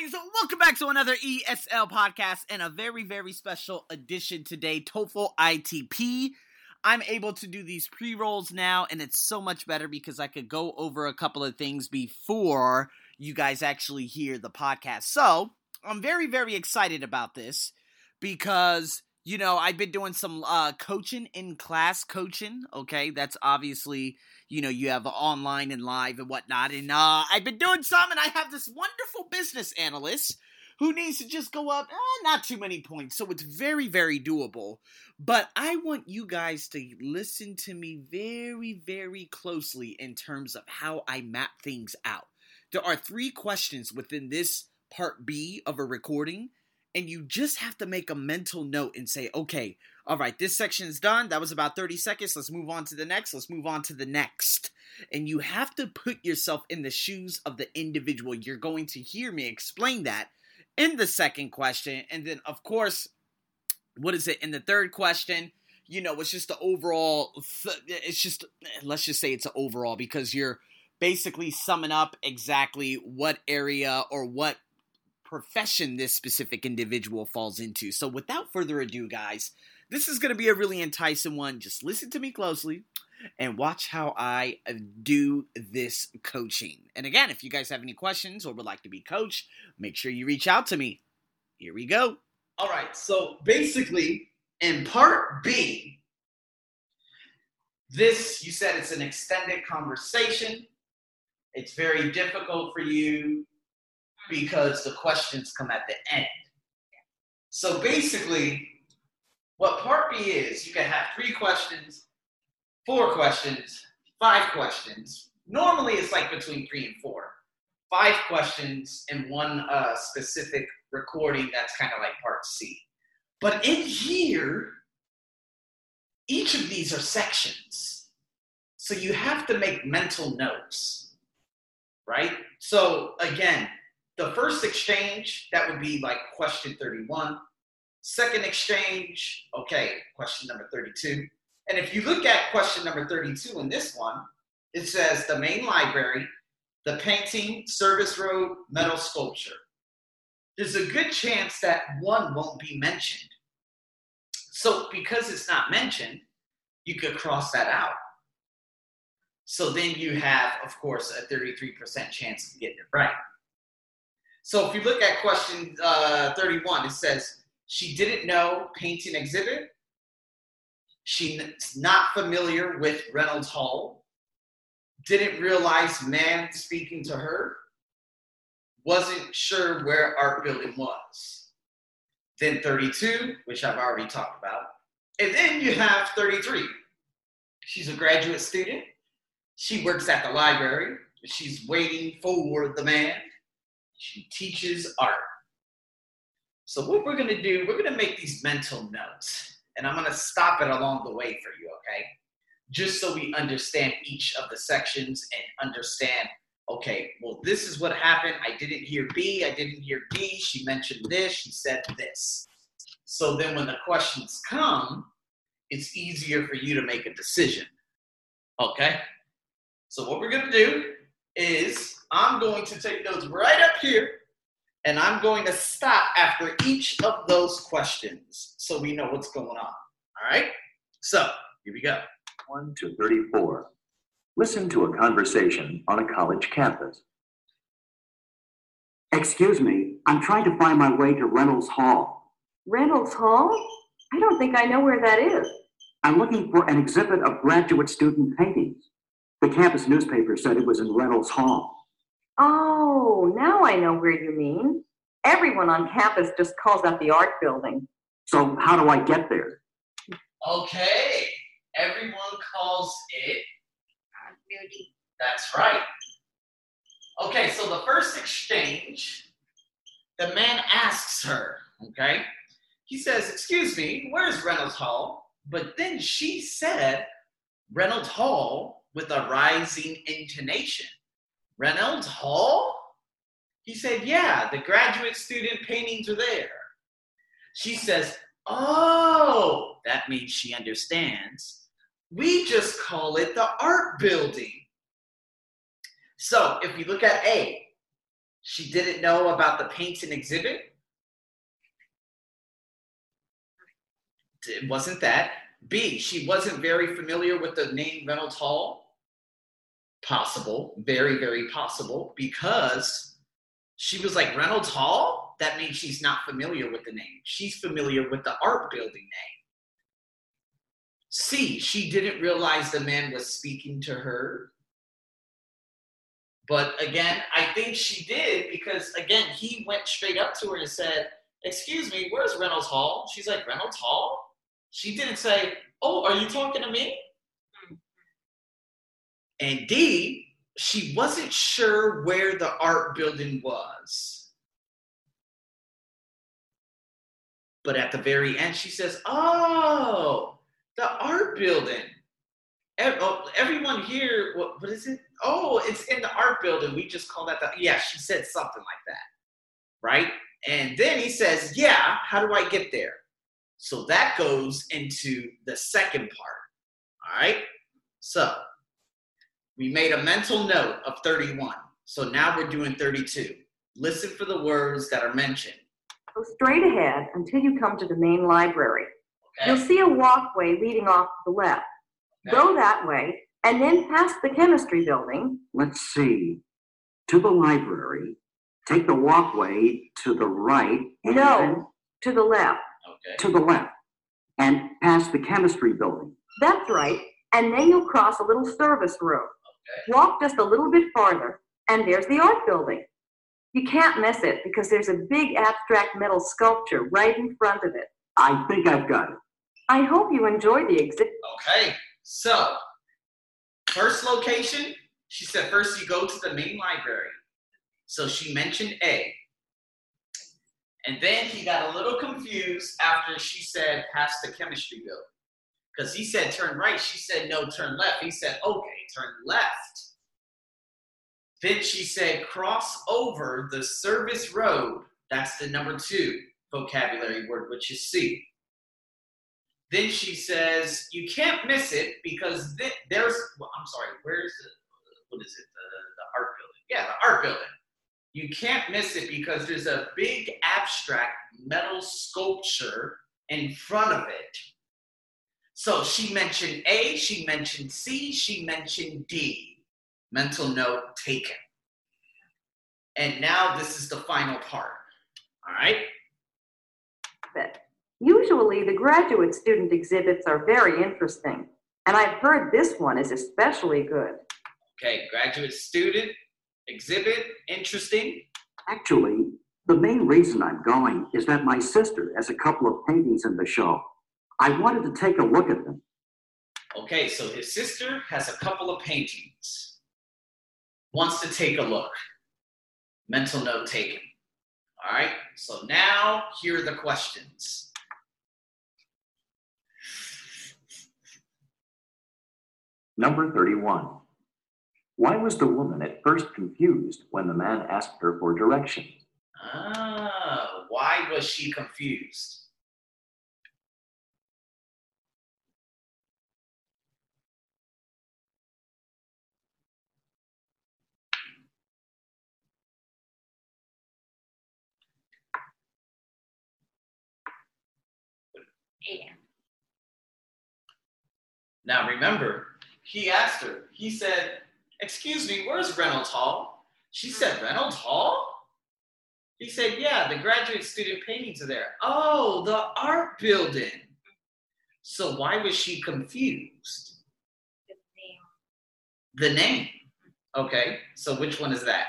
guys, welcome back to another ESL podcast and a very, very special edition today, TOEFL ITP. I'm able to do these pre rolls now, and it's so much better because I could go over a couple of things before you guys actually hear the podcast. So, I'm very, very excited about this because you know, I've been doing some uh, coaching in class coaching. Okay, that's obviously you know you have online and live and whatnot, and uh, I've been doing some, and I have this wonderful business analyst who needs to just go up eh, not too many points, so it's very very doable. But I want you guys to listen to me very very closely in terms of how I map things out. There are three questions within this part B of a recording and you just have to make a mental note and say, okay, all right, this section is done. That was about 30 seconds. Let's move on to the next. Let's move on to the next. And you have to put yourself in the shoes of the individual. You're going to hear me explain that in the second question. And then, of course, what is it in the third question? You know, it's just the overall, it's just, let's just say it's an overall because you're basically summing up exactly what area or what profession this specific individual falls into. So, without further ado, guys, this is going to be a really enticing one. Just listen to me closely and watch how I uh, do this coaching. And again, if you guys have any questions or would like to be coached, make sure you reach out to me. Here we go. All right, so basically, in part B, this, you said it's an extended conversation. It's very difficult for you because the questions come at the end. So basically, what part B is, you can have three questions, four questions, five questions. Normally, it's like between three and four. Five questions and one uh, specific recording, that's kind of like part C. But in here, each of these are sections. So you have to make mental notes, right? So again, the first exchange, that would be like question 31. Second exchange, okay, question number 32. And if you look at question number 32 in this one, it says the main library, the painting, service road, metal sculpture. There's a good chance that one won't be mentioned. So because it's not mentioned, you could cross that out. So then you have, of course, a 33% chance of getting it right. So if you look at question uh, 31, it says, she didn't know painting exhibit. She's not familiar with Reynolds Hall. Didn't realize man speaking to her. Wasn't sure where art building was. Then 32, which I've already talked about. And then you have 33. She's a graduate student. She works at the library. She's waiting for the man she teaches art. So what we're gonna do, we're gonna make these mental notes, and I'm gonna stop it along the way for you, okay? Just so we understand each of the sections and understand, okay, well, this is what happened. I didn't hear B, I didn't hear D, she mentioned this, she said this. So then when the questions come, it's easier for you to make a decision. Okay? So what we're gonna do is I'm going to take those right up here and I'm going to stop after each of those questions so we know what's going on. All right? So here we go. 1 to 34. Listen to a conversation on a college campus. Excuse me, I'm trying to find my way to Reynolds Hall. Reynolds Hall? I don't think I know where that is. I'm looking for an exhibit of graduate student paintings. The campus newspaper said it was in Reynolds Hall. Oh, now I know where you mean. Everyone on campus just calls that the art building. So, how do I get there? Okay, everyone calls it art building. That's right. Okay, so the first exchange, the man asks her, okay? He says, Excuse me, where's Reynolds Hall? But then she said, Reynolds Hall with a rising intonation. Reynolds Hall? He said, Yeah, the graduate student paintings are there. She says, Oh, that means she understands. We just call it the art building. So if you look at A, She didn't know about the painting exhibit. It wasn't that. B, she wasn't very familiar with the name Reynolds Hall. Possible, very, very possible, because she was like, Reynolds Hall? That means she's not familiar with the name. She's familiar with the art building name. C, she didn't realize the man was speaking to her. But again, I think she did because, again, he went straight up to her and said, Excuse me, where's Reynolds Hall? She's like, Reynolds Hall? She didn't say, Oh, are you talking to me? And D, she wasn't sure where the art building was. But at the very end, she says, Oh, the art building. oh, Everyone here, what, what is it? Oh, it's in the art building. We just call that the, yeah, she said something like that. Right? And then he says, Yeah, how do I get there? So that goes into the second part. All right. So we made a mental note of 31. So now we're doing 32. Listen for the words that are mentioned. Go straight ahead until you come to the main library. Okay. You'll see a walkway leading off to the left. Okay. Go that way and then past the chemistry building. Let's see. To the library, take the walkway to the right. and No, to the left. Okay. To the left. And past the chemistry building. That's right. And then you'll cross a little service road. Okay. Walk just a little bit farther, and there's the art building. You can't miss it because there's a big abstract metal sculpture right in front of it. I think I've got it. I hope you enjoy the exhibit. Okay. So, first location, she said first you go to the main library. So she mentioned A. And then he got a little confused after she said past the chemistry building. Because he said turn right. She said no, turn left. He said okay, turn left. Then she said cross over the service road. That's the number two vocabulary word, which is C. Then she says, "You can't miss it because thi- there's." Well, I'm sorry. Where's the? What is it? The, the art building. Yeah, the art building. You can't miss it because there's a big abstract metal sculpture in front of it. So she mentioned A, she mentioned C, she mentioned D. Mental note taken. And now this is the final part. All right. Usually, the graduate student exhibits are very interesting, and I've heard this one is especially good. Okay, graduate student exhibit, interesting. Actually, the main reason I'm going is that my sister has a couple of paintings in the show. I wanted to take a look at them. Okay, so his sister has a couple of paintings. Wants to take a look. Mental note taken. All right, so now here are the questions. Number 31. Why was the woman at first confused when the man asked her for directions? Ah, why was she confused? Now remember, he asked her, he said, Excuse me, where's Reynolds Hall? She said, Reynolds Hall? He said, Yeah, the graduate student paintings are there. Oh, the art building. So why was she confused? The name. The name. Okay, so which one is that?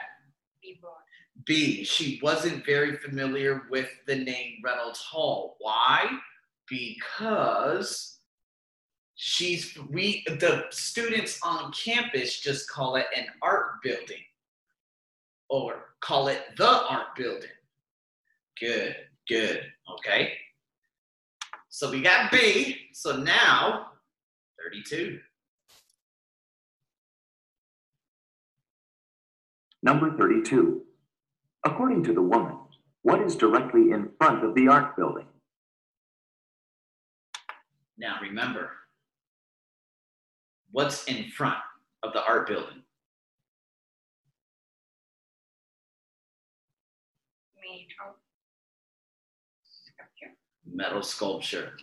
B, she wasn't very familiar with the name Reynolds Hall. Why? Because she's we the students on campus just call it an art building or call it the art building. Good, good. Okay. So we got B. So now 32. Number 32. According to the woman, what is directly in front of the art building? Now remember, what's in front of the art building? Metal sculpture. metal sculpture.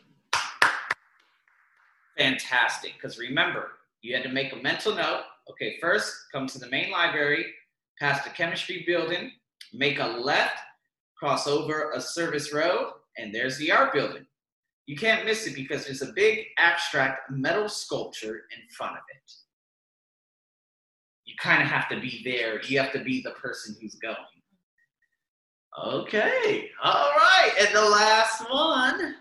Fantastic, because remember, you had to make a mental note. Okay, first, come to the main library, past the chemistry building, make a left, cross over a service road, and there's the art building. You can't miss it because there's a big abstract metal sculpture in front of it. You kind of have to be there. You have to be the person who's going. Okay, all right, and the last one.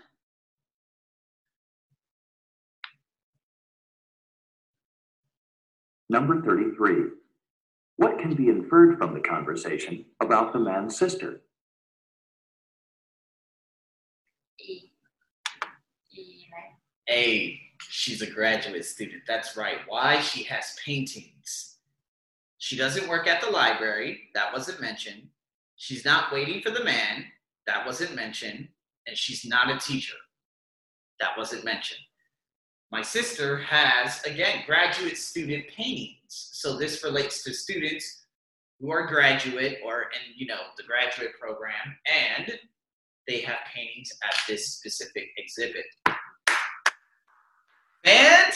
Number 33. What can be inferred from the conversation about the man's sister? E. A, she's a graduate student. That's right. Why? She has paintings. She doesn't work at the library. That wasn't mentioned. She's not waiting for the man. That wasn't mentioned. And she's not a teacher. That wasn't mentioned. My sister has, again, graduate student paintings. So this relates to students who are graduate or in, you know, the graduate program and they have paintings at this specific exhibit and